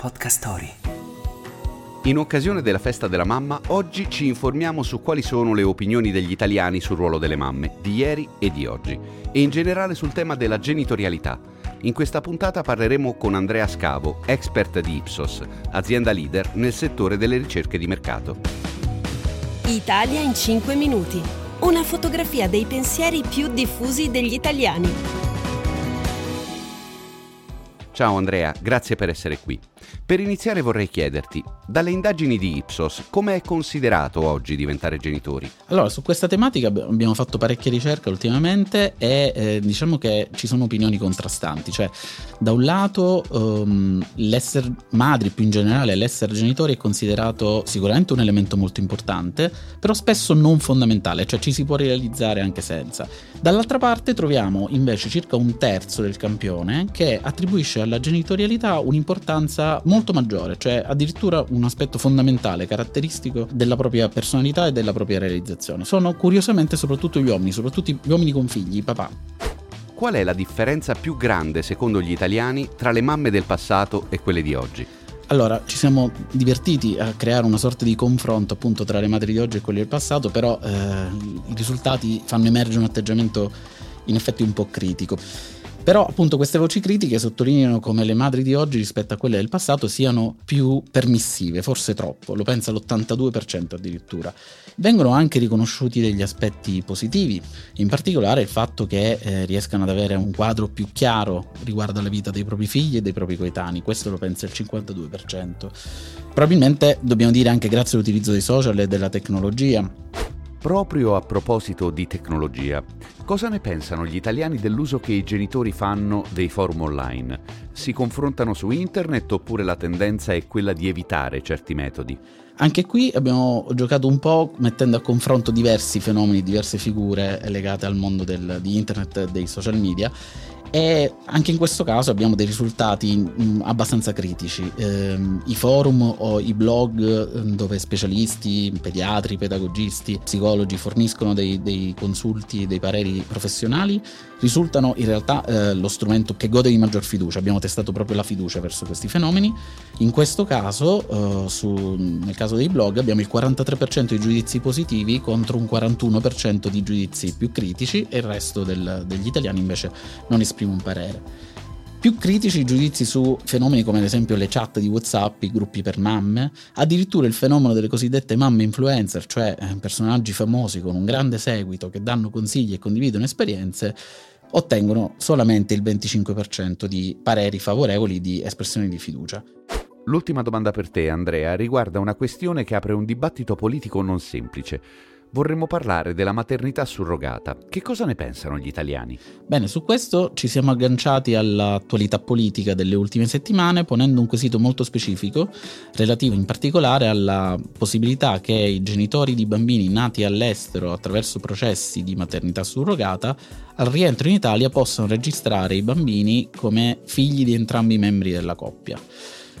Podcast Story. In occasione della festa della mamma, oggi ci informiamo su quali sono le opinioni degli italiani sul ruolo delle mamme, di ieri e di oggi, e in generale sul tema della genitorialità. In questa puntata parleremo con Andrea Scavo, expert di Ipsos, azienda leader nel settore delle ricerche di mercato. Italia in 5 minuti. Una fotografia dei pensieri più diffusi degli italiani. Ciao Andrea, grazie per essere qui. Per iniziare vorrei chiederti, dalle indagini di Ipsos, come è considerato oggi diventare genitori? Allora, su questa tematica abbiamo fatto parecchia ricerca ultimamente e eh, diciamo che ci sono opinioni contrastanti, cioè da un lato um, l'essere madri più in generale, l'essere genitori è considerato sicuramente un elemento molto importante, però spesso non fondamentale, cioè ci si può realizzare anche senza. Dall'altra parte troviamo invece circa un terzo del campione che attribuisce alla genitorialità un'importanza molto maggiore, cioè addirittura un aspetto fondamentale, caratteristico della propria personalità e della propria realizzazione. Sono curiosamente soprattutto gli uomini, soprattutto gli uomini con figli, i papà. Qual è la differenza più grande, secondo gli italiani, tra le mamme del passato e quelle di oggi? Allora, ci siamo divertiti a creare una sorta di confronto appunto tra le madri di oggi e quelle del passato, però eh, i risultati fanno emergere un atteggiamento in effetti un po' critico. Però appunto queste voci critiche sottolineano come le madri di oggi rispetto a quelle del passato siano più permissive, forse troppo, lo pensa l'82% addirittura. Vengono anche riconosciuti degli aspetti positivi, in particolare il fatto che eh, riescano ad avere un quadro più chiaro riguardo alla vita dei propri figli e dei propri coetanei, questo lo pensa il 52%. Probabilmente dobbiamo dire anche grazie all'utilizzo dei social e della tecnologia. Proprio a proposito di tecnologia, cosa ne pensano gli italiani dell'uso che i genitori fanno dei forum online? Si confrontano su internet oppure la tendenza è quella di evitare certi metodi? Anche qui abbiamo giocato un po' mettendo a confronto diversi fenomeni, diverse figure legate al mondo del, di internet e dei social media e anche in questo caso abbiamo dei risultati mh, abbastanza critici. Eh, I forum o i blog ehm, dove specialisti, pediatri, pedagogisti, psicologi forniscono dei, dei consulti, dei pareri professionali, risultano in realtà eh, lo strumento che gode di maggior fiducia. Abbiamo testato proprio la fiducia verso questi fenomeni. In questo caso, eh, su, nel caso dei blog, abbiamo il 43% di giudizi positivi contro un 41% di giudizi più critici e il resto del, degli italiani invece non esprime esprime un parere. Più critici i giudizi su fenomeni come ad esempio le chat di WhatsApp, i gruppi per mamme, addirittura il fenomeno delle cosiddette mamme influencer, cioè eh, personaggi famosi con un grande seguito che danno consigli e condividono esperienze, ottengono solamente il 25% di pareri favorevoli di espressioni di fiducia. L'ultima domanda per te, Andrea, riguarda una questione che apre un dibattito politico non semplice vorremmo parlare della maternità surrogata. Che cosa ne pensano gli italiani? Bene, su questo ci siamo agganciati all'attualità politica delle ultime settimane ponendo un quesito molto specifico relativo in particolare alla possibilità che i genitori di bambini nati all'estero attraverso processi di maternità surrogata al rientro in Italia possano registrare i bambini come figli di entrambi i membri della coppia.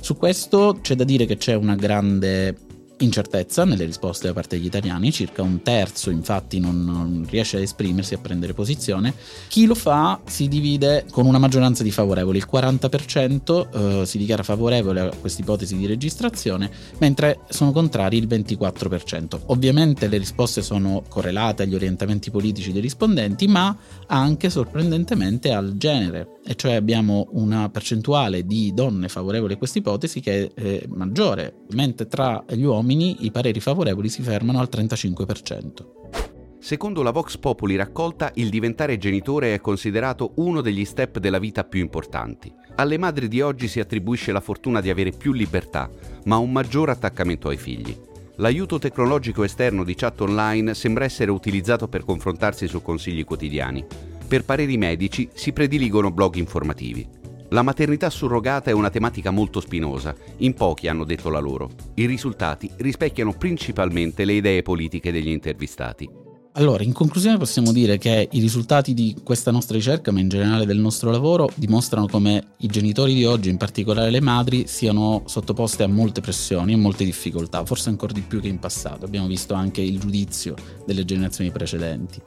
Su questo c'è da dire che c'è una grande incertezza nelle risposte da parte degli italiani, circa un terzo infatti non, non, riesce a esprimersi, a prendere posizione. Chi lo fa si divide con una maggioranza di favorevoli, il 40% eh, si dichiara favorevole a questa ipotesi di registrazione, mentre sono contrari il 24%. Ovviamente le risposte sono correlate agli orientamenti politici dei rispondenti, ma anche sorprendentemente al genere, e cioè abbiamo una percentuale di donne favorevoli a questa ipotesi che è maggiore, mentre tra gli uomini uomini i pareri favorevoli si fermano al 35%. Secondo la Vox Populi raccolta, il diventare genitore è considerato uno degli step della vita più importanti. Alle madri di oggi si attribuisce la fortuna di avere più libertà, ma un maggior attaccamento ai figli. L'aiuto tecnologico esterno di chat online sembra essere utilizzato per confrontarsi su consigli quotidiani. Per pareri medici si prediligono blog informativi. La maternità surrogata è una tematica molto spinosa, in pochi hanno detto la loro. I risultati rispecchiano principalmente le idee politiche degli intervistati. Allora, in conclusione possiamo dire che i risultati di questa nostra ricerca, ma in generale del nostro lavoro, dimostrano come i genitori di oggi, in particolare le madri, siano sottoposte a molte pressioni e molte difficoltà, forse ancora di più che in passato. Abbiamo visto anche il giudizio delle generazioni precedenti.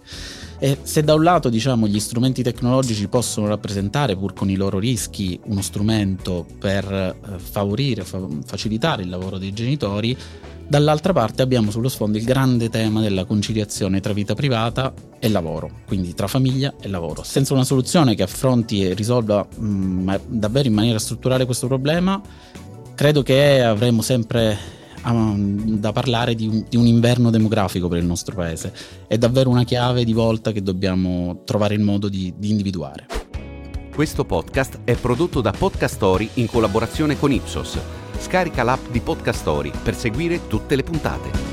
E se da un lato, diciamo, gli strumenti tecnologici possono rappresentare, pur con i loro rischi, uno strumento per eh, favorire, fa- facilitare il lavoro dei genitori, Dall'altra parte abbiamo sullo sfondo il grande tema della conciliazione tra vita privata e lavoro, quindi tra famiglia e lavoro. Senza una soluzione che affronti e risolva mh, mm, davvero in maniera strutturale questo problema, credo che avremo sempre um, da parlare di un, di un, inverno demografico per il nostro paese. È davvero una chiave di volta che dobbiamo trovare il modo di, di individuare. Questo podcast è prodotto da Podcast Story in collaborazione con Ipsos Scarica l'app di Podcast Story per seguire tutte le puntate.